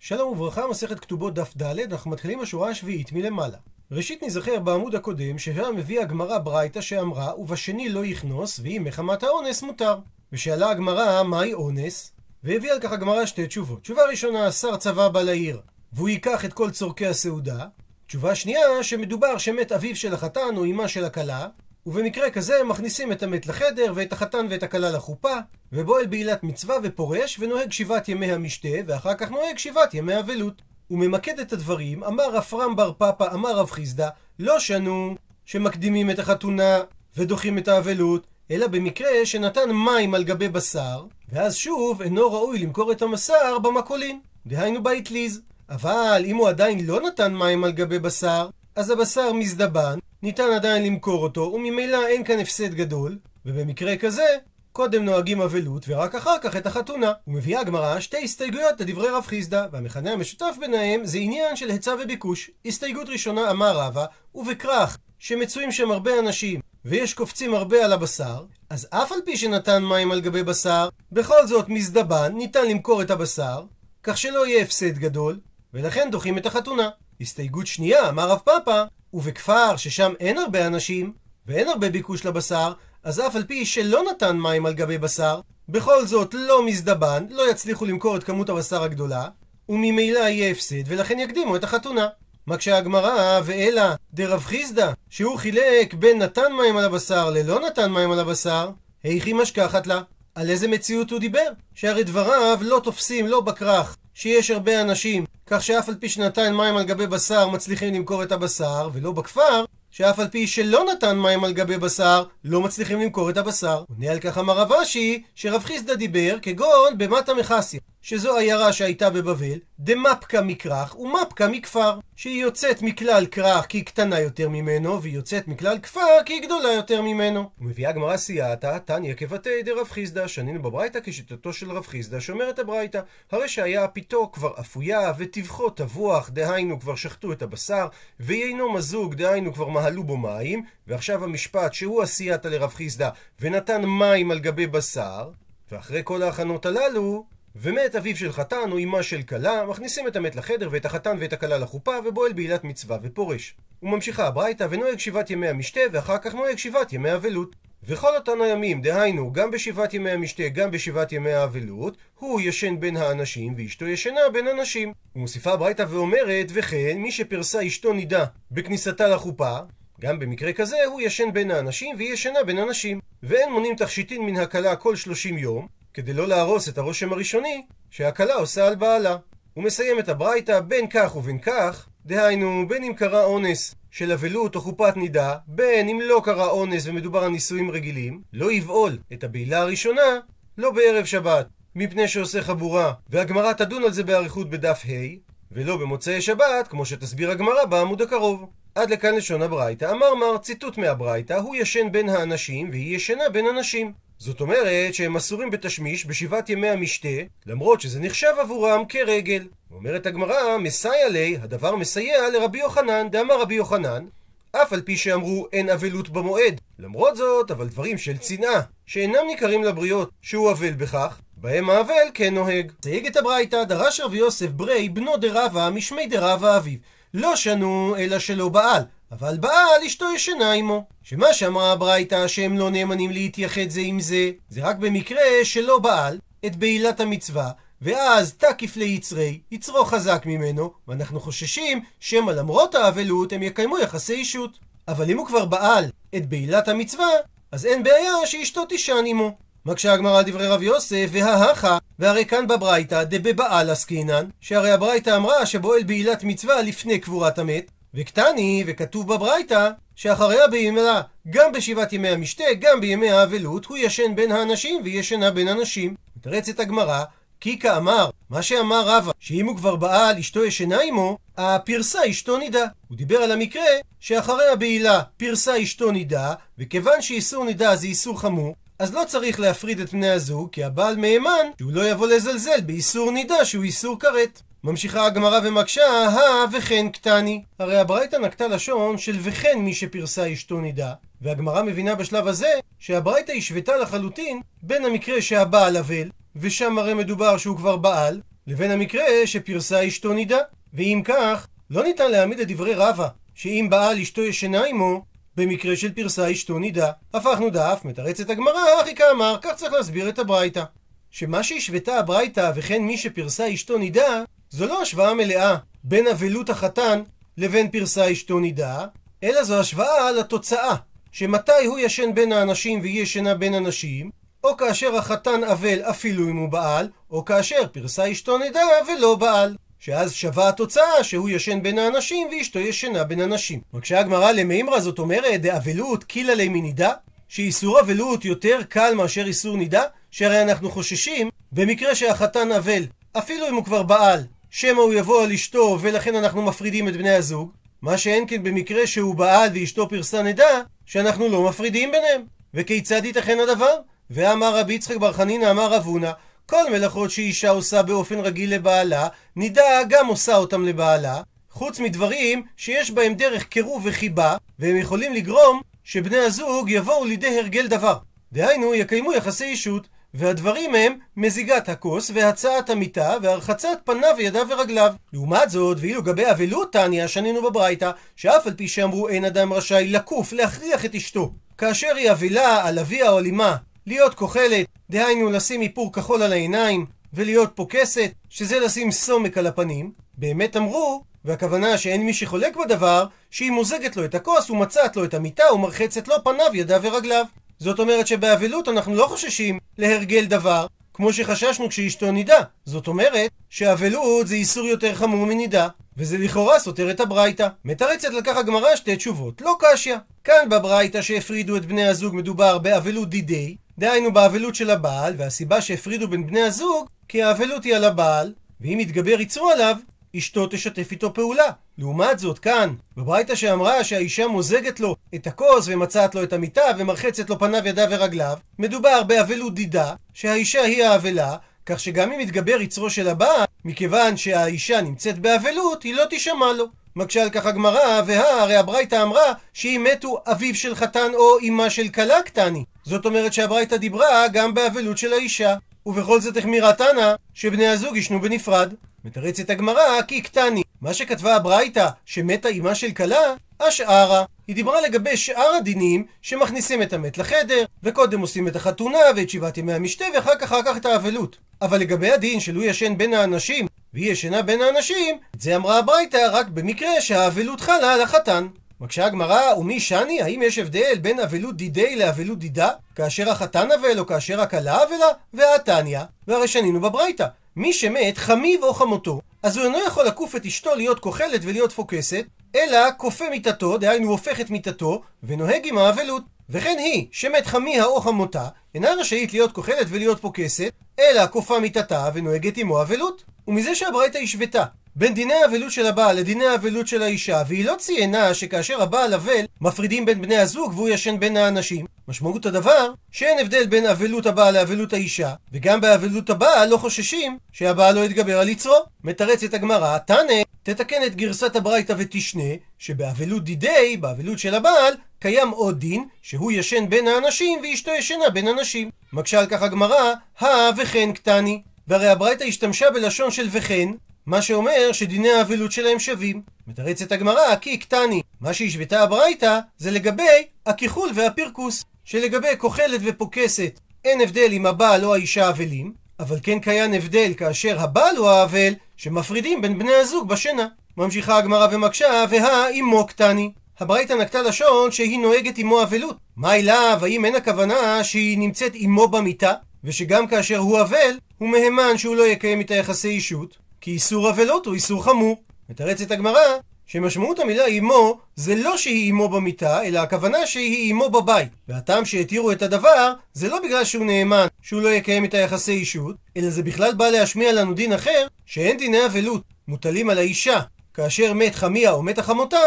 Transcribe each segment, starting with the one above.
שלום וברכה, מסכת כתובות דף ד', אנחנו מתחילים בשורה השביעית מלמעלה. ראשית נזכר בעמוד הקודם, ששם מביא הגמרא ברייתא שאמרה, ובשני לא יכנוס, ואם מחמת האונס מותר. ושאלה הגמרא, מהי אונס? והביא על כך הגמרא שתי תשובות. תשובה ראשונה, שר צבא בא לעיר, והוא ייקח את כל צורכי הסעודה. תשובה שנייה, שמדובר שמת אביו של החתן או אמה של הכלה, ובמקרה כזה מכניסים את המת לחדר ואת החתן ואת הכלה לחופה, ובועל בעילת מצווה ופורש ונוהג שבעת ימי המשתה, ואחר כך נוהג שבעת ימי אבלות. הוא ממקד את הדברים, אמר רפרם בר פפא, אמר רב חיסדא, לא שנו שמקדימים את החתונה ודוחים את האבלות, אלא במקרה שנתן מים על גבי בשר, ואז שוב אינו ראוי למכור את המסר במקולין, דהיינו באטליז. אבל אם הוא עדיין לא נתן מים על גבי בשר, אז הבשר מזדבן, ניתן עדיין למכור אותו, וממילא אין כאן הפסד גדול, ובמקרה כזה, קודם נוהגים אבלות, ורק אחר כך את החתונה. ומביאה הגמרא שתי הסתייגויות לדברי רב חיסדא, והמכנה המשותף ביניהם זה עניין של היצע וביקוש. הסתייגות ראשונה אמר רבא, ובכרך שמצויים שם הרבה אנשים, ויש קופצים הרבה על הבשר, אז אף על פי שנתן מים על גבי בשר, בכל זאת מזדבן, ניתן למכור את הבשר, כך שלא יהיה הפסד גדול, ולכן דוחים את החתונה. הסתייגות שנייה, אמר רב פאפא, ובכפר ששם אין הרבה אנשים, ואין הרבה ביקוש לבשר, אז אף על פי שלא נתן מים על גבי בשר, בכל זאת לא מזדבן, לא יצליחו למכור את כמות הבשר הגדולה, וממילא יהיה הפסד, ולכן יקדימו את החתונה. מקשה הגמרא, ואלא דרב חיסדא, שהוא חילק בין נתן מים על הבשר ללא נתן מים על הבשר, היכי משכחת לה. על איזה מציאות הוא דיבר? שהרי דבריו לא תופסים לא בכרך שיש הרבה אנשים, כך שאף על פי שנתן מים על גבי בשר מצליחים למכור את הבשר, ולא בכפר, שאף על פי שלא נתן מים על גבי בשר, לא מצליחים למכור את הבשר. עונה על כך אמר רב אשי, שרב חיסדא דיבר כגון במטה מחסיה, שזו עיירה שהייתה בבבל, דמפקה מכרך ומפקה מכפר, שהיא יוצאת מכלל כרך כי היא קטנה יותר ממנו, והיא יוצאת מכלל כפר כי היא גדולה יותר ממנו. ומביאה גמרא סייעתא, תניא כבתי דרב חיסדא, שנינו בברייתא כשיטתו של רב חיסדא, שאומרת הברייתא, הרי שהיה פיתו כבר אפויה וטבחו טבוח, דהיינו כבר שחטו את הבשר, ויינו מזוג, דהיינו כבר מהלו בו מים, ועכשיו המשפט שהוא הסייעתא לרב חיסדא, ונתן מים על גבי בשר, ואחרי כל ההכנות הללו, ומת אביו של חתן או אמה של כלה, מכניסים את המת לחדר ואת החתן ואת הכלה לחופה, ובועל בעילת מצווה ופורש. וממשיכה הברייתא, ונוהג שבעת ימי המשתה, ואחר כך נוהג שבעת ימי אבלות. וכל אותן הימים, דהיינו, גם בשבעת ימי המשתה, גם בשבעת ימי האבלות, הוא ישן בין האנשים, ואשתו ישנה בין הנשים. ומוסיפה הברייתא ואומרת, וכן, מי שפרסה אשתו נידה בכניסתה לחופה, גם במקרה כזה הוא ישן בין האנשים והיא ישנה בין הנשים. ואין מונים תכשיטין מן הכלה כל שלושים יום, כדי לא להרוס את הרושם הראשוני שהכלה עושה על בעלה. הוא מסיים את הברייתא בין כך ובין כך, דהיינו בין אם קרה אונס של אבלות או חופת נידה, בין אם לא קרה אונס ומדובר על נישואים רגילים, לא יבעול את הבעילה הראשונה, לא בערב שבת, מפני שעושה חבורה, והגמרא תדון על זה באריכות בדף ה', ולא במוצאי שבת, כמו שתסביר הגמרא בעמוד הקרוב. עד לכאן לשון הברייתא, אמר מר ציטוט מהברייתא, הוא ישן בין האנשים והיא ישנה בין הנשים. זאת אומרת שהם אסורים בתשמיש בשבעת ימי המשתה, למרות שזה נחשב עבורם כרגל. אומרת הגמרא, מסייע לי, הדבר מסייע לרבי יוחנן, דאמר רבי יוחנן, אף על פי שאמרו אין אבלות במועד. למרות זאת, אבל דברים של צנעה, שאינם ניכרים לבריות שהוא אבל בכך, בהם האבל כן נוהג. סייג את הברייתא, דרש רבי יוסף ברי בנו דרבה משמי דרבה אביו. לא שנו אלא שלא בעל, אבל בעל אשתו ישנה עמו. שמה שאמרה הברייתא שהם לא נאמנים להתייחד זה עם זה, זה רק במקרה שלא בעל את בעילת המצווה, ואז תקיף ליצרי, יצרו חזק ממנו, ואנחנו חוששים שמא למרות האבלות הם יקיימו יחסי אישות. אבל אם הוא כבר בעל את בעילת המצווה, אז אין בעיה שאשתו תישן עמו. מקשה הגמרא על דברי רב יוסף, וההכה, והרי כאן בברייתא דבבעל עסקינן, שהרי הברייתא אמרה שבועל בעילת מצווה לפני קבורת המת, וקטני, וכתוב בברייתא, שאחריה בימלה, גם בשבעת ימי המשתה, גם בימי האבלות, הוא ישן בין האנשים וישנה בין הנשים. מתרצת הגמרא, כי כאמר, מה שאמר רבא, שאם הוא כבר בעל, אשתו ישנה עמו, הפרסה אשתו נידה. הוא דיבר על המקרה שאחרי הבעילה פרסה אשתו נידה, וכיוון שאיסור נידה זה איסור חמור, אז לא צריך להפריד את בני הזוג, כי הבעל מהימן שהוא לא יבוא לזלזל באיסור נידה שהוא איסור כרת. ממשיכה הגמרא ומקשה, הא וכן קטני. הרי הברייתא נקטה לשון של וכן מי שפרסה אשתו נידה, והגמרא מבינה בשלב הזה שהברייתא השוותה לחלוטין בין המקרה שהבעל אבל, ושם הרי מדובר שהוא כבר בעל, לבין המקרה שפרסה אשתו נידה. ואם כך, לא ניתן להעמיד את דברי רבא, שאם בעל אשתו ישנה עמו, במקרה של פרסה אשתו נידה. הפכנו דף, מתרצת הגמרא, אחי כאמר, כך צריך להסביר את הברייתא. שמה שהשוותה הברייתא וכן מי שפרסה אשתו נידה, זו לא השוואה מלאה בין אבלות החתן לבין פרסה אשתו נידה, אלא זו השוואה לתוצאה, שמתי הוא ישן בין האנשים והיא ישנה בין הנשים, או כאשר החתן אבל אפילו אם הוא בעל, או כאשר פרסה אשתו נידה ולא בעל. שאז שווה התוצאה שהוא ישן בין האנשים ואשתו ישנה בין הנשים. מקשה הגמרא למימרא זאת אומרת דאבלות קילה לי מנידה? שאיסור אבלות יותר קל מאשר איסור נידה? שהרי אנחנו חוששים במקרה שהחתן אבל, אפילו אם הוא כבר בעל, שמא הוא יבוא על אשתו ולכן אנחנו מפרידים את בני הזוג, מה שאין כן במקרה שהוא בעל ואשתו פרסה נידה, שאנחנו לא מפרידים ביניהם. וכיצד ייתכן הדבר? ואמר רבי יצחק בר חנינא אמר רב הונא כל מלאכות שאישה עושה באופן רגיל לבעלה, נידה גם עושה אותם לבעלה, חוץ מדברים שיש בהם דרך קירוב וחיבה, והם יכולים לגרום שבני הזוג יבואו לידי הרגל דבר. דהיינו, יקיימו יחסי אישות, והדברים הם מזיגת הכוס והצעת המיטה והרחצת פניו וידיו ורגליו. לעומת זאת, ואילו גבי אבלות תניא, שנינו בברייתא, שאף על פי שאמרו אין אדם רשאי לקוף, להכריח את אשתו. כאשר היא אבלה על אביה או על אמה, להיות כוחלת, דהיינו לשים איפור כחול על העיניים, ולהיות פוקסת, שזה לשים סומק על הפנים, באמת אמרו, והכוונה שאין מי שחולק בדבר, שהיא מוזגת לו את הכוס ומצאת לו את המיטה ומרחצת לו פניו, ידיו ורגליו. זאת אומרת שבאבלות אנחנו לא חוששים להרגל דבר, כמו שחששנו כשאשתו נידה. זאת אומרת שאבלות זה איסור יותר חמור מנידה, וזה לכאורה סותר את הברייתא. מתרצת לכך הגמרא שתי תשובות, לא קשיא. כאן בברייתא שהפרידו את בני הזוג מדובר באבלות דידי, דהיינו באבלות של הבעל, והסיבה שהפרידו בין בני הזוג, כי האבלות היא על הבעל, ואם יתגבר יצרו עליו, אשתו תשתף איתו פעולה. לעומת זאת, כאן, בברייתא שאמרה שהאישה מוזגת לו את הכוס ומצאת לו את המיטה ומרחצת לו פניו, ידיו ורגליו, מדובר באבלות דידה, שהאישה היא האבלה, כך שגם אם יתגבר יצרו של הבעל, מכיוון שהאישה נמצאת באבלות, היא לא תישמע לו. מקשה על כך הגמרא, והא, הרי הברייתא אמרה שאם מתו אביו של חתן או אמה של כלה קטני. זאת אומרת שהברייתא דיברה גם באבלות של האישה. ובכל זאת החמירה תנא שבני הזוג ישנו בנפרד. מתרצת הגמרא כי קטני. מה שכתבה הברייתא שמתה אמה של כלה, השערה. היא דיברה לגבי שאר הדינים שמכניסים את המת לחדר, וקודם עושים את החתונה ואת שבעת ימי המשתה, ואחר כך אחר כך את האבלות. אבל לגבי הדין של הוא ישן בין האנשים והיא ישנה בין האנשים, את זה אמרה הברייתא רק במקרה שהאבלות חלה על החתן. מקשה הגמרא, ומי שני, האם יש הבדל בין אבלות דידי לאבלות דידה? כאשר החתן אבל או כאשר הכלה אבלה? והתניא, והרי שנינו בברייתא. מי שמת, חמיו או חמותו, אז הוא אינו יכול לקוף את אשתו להיות כוחלת ולהיות פוקסת, אלא כופה מיתתו, דהיינו הופך את מיתתו, ונוהג עם האבלות. וכן היא, שמת חמיה או חמותה, אינה רשאית להיות כוחלת ולהיות פוקסת, אלא כופה מיתתה ונוהגת עמו אבלות. ומזה שהברייתא השוותה בין דיני האבלות של הבעל לדיני האבלות של האישה, והיא לא ציינה שכאשר הבעל אבל, מפרידים בין בני הזוג והוא ישן בין האנשים. משמעות הדבר, שאין הבדל בין אבלות הבעל לאבלות האישה, וגם באבלות הבעל לא חוששים שהבעל לא יתגבר על יצרו. מתרצת הגמרא, תנא, תתקן את גרסת הברייתא ותשנה, שבאבלות דידי, באבלות של הבעל, קיים עוד דין, שהוא ישן בין האנשים ואשתו ישנה בין הנשים. מקשה על כך הגמרא, הא וכן קטני. והרי הברייתא השתמשה בלשון של וכן, מה שאומר שדיני האבלות שלהם שווים. מתרצת הגמרא, כי קטני. מה שהשוותה הברייתא זה לגבי הכיחול והפרקוס, שלגבי כוחלת ופוקסת אין הבדל אם הבעל או האישה אבלים, אבל כן קיים הבדל כאשר הבעל הוא האבל, שמפרידים בין בני הזוג בשינה. ממשיכה הגמרא ומקשה, והא אימו קטני. הברייתא נקטה לשון שהיא נוהגת עמו אבלות. מה אליו, האם אין הכוונה שהיא נמצאת עמו במיטה, ושגם כאשר הוא אבל, הוא מהימן שהוא לא יקיים איתה יחסי אישות, כי איסור אבלות הוא איסור חמור. מתרצת הגמרא שמשמעות המילה אמו זה לא שהיא אמו במיטה, אלא הכוונה שהיא אמו בבית. והטעם שהתירו את הדבר זה לא בגלל שהוא נאמן שהוא לא יקיים את היחסי אישות, אלא זה בכלל בא להשמיע לנו דין אחר, שאין דיני אבלות מוטלים על האישה כאשר מת חמיה או מתה חמותה,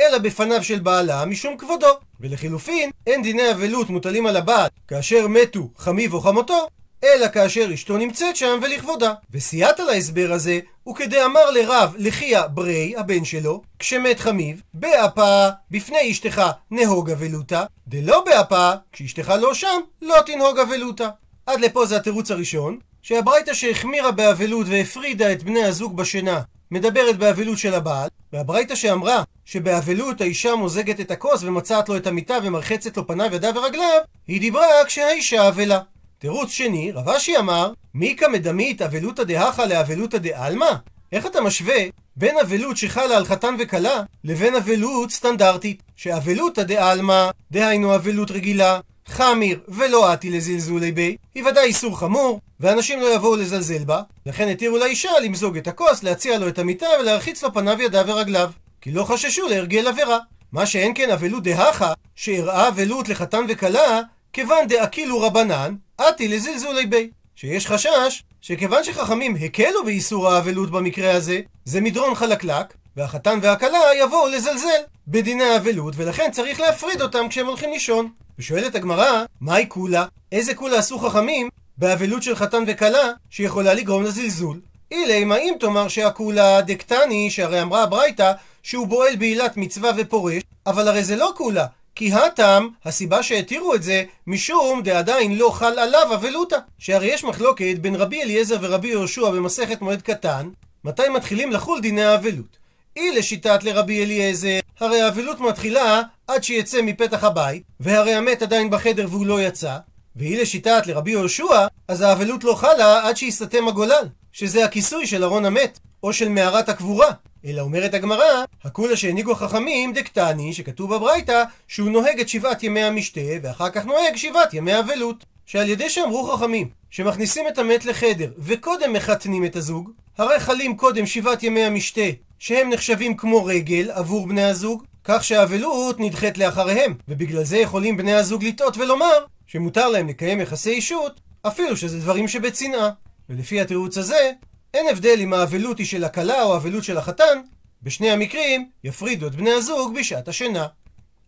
אלא בפניו של בעלה משום כבודו. ולחילופין, אין דיני אבלות מוטלים על הבעל כאשר מתו חמיו או חמותו, אלא כאשר אשתו נמצאת שם ולכבודה. וסייעת להסבר הזה הוא כדי אמר לרב לחיה ברי, הבן שלו, כשמת חמיו, באפה בפני אשתך נהוג אבלותה, דלא באפה, כשאשתך לא שם, לא תנהוג אבלותה. עד לפה זה התירוץ הראשון, שהברייתא שהחמירה באבלות והפרידה את בני הזוג בשינה מדברת באבלות של הבעל, והברייתא שאמרה שבאבלות האישה מוזגת את הכוס ומצאת לו את המיטה ומרחצת לו פניו, ידיו ורגליו, היא דיברה כשהאישה אבלה. תירוץ שני, רב אשי אמר, מיקא מדמית אבלותא דהכא לאבלותא דעלמא? איך אתה משווה בין אבלות שחלה על חתן וכלה לבין אבלות סטנדרטית? שאבלותא דעלמא, דהיינו אבלות רגילה, חמיר ולא עתי לזלזולי בי, היא ודאי איסור חמור, ואנשים לא יבואו לזלזל בה, לכן התירו לאישה למזוג את הכוס, להציע לו את המיטה ולהרחיץ לו פניו, ידיו ורגליו, כי לא חששו להרגל עבירה. מה שאין כן אבלות דהכה, שאירעה אבלות לחתן וכלה, כיוון דאקילו רבנן, עתי לזלזולי בי. שיש חשש שכיוון שחכמים הקלו באיסור האבלות במקרה הזה, זה מדרון חלקלק, והחתן והכלה יבואו לזלזל בדיני האבלות, ולכן צריך להפריד אותם כשהם הולכים לישון. ושואלת הגמרא, מהי כולה? איזה כולה עשו חכמים באבלות של חתן וכלה שיכולה לגרום לזלזול? אילי, מה אם תאמר שהכולה דקטני, שהרי אמרה הברייתא שהוא בועל בעילת מצווה ופורש, אבל הרי זה לא כולה, כי הטעם, הסיבה שהתירו את זה, משום דעדיין לא חל עליו אבלותא. שהרי יש מחלוקת בין רבי אליעזר ורבי יהושע במסכת מועד קטן, מתי מתחילים לחול דיני האבלות. אי לשיטת לרבי אליעזר, הרי האבלות מתחילה עד שיצא מפתח הבית, והרי המת עדיין בחדר והוא לא יצא, והיא לשיטת לרבי יהושע, אז האבלות לא חלה עד שיסתם הגולל, שזה הכיסוי של ארון המת, או של מערת הקבורה. אלא אומרת הגמרא, הכולה שהנהיגו החכמים דקטני, שכתוב בברייתא, שהוא נוהג את שבעת ימי המשתה, ואחר כך נוהג שבעת ימי אבלות. שעל ידי שאמרו חכמים, שמכניסים את המת לחדר, וקודם מחתנים את הזוג, הרי חלים קודם שבעת ימי המשתה, שהם נחשבים כמו רגל עבור בני הזוג, כך שהאבלות נדחית לאחריהם, ובגלל זה יכולים בני הזוג לטעות ולומר שמותר להם לקיים יחסי אישות, אפילו שזה דברים שבצנעה. ולפי התירוץ הזה, אין הבדל אם האבלות היא של הכלה או האבלות של החתן, בשני המקרים יפרידו את בני הזוג בשעת השינה.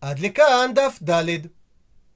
עד לכאן דף ד'.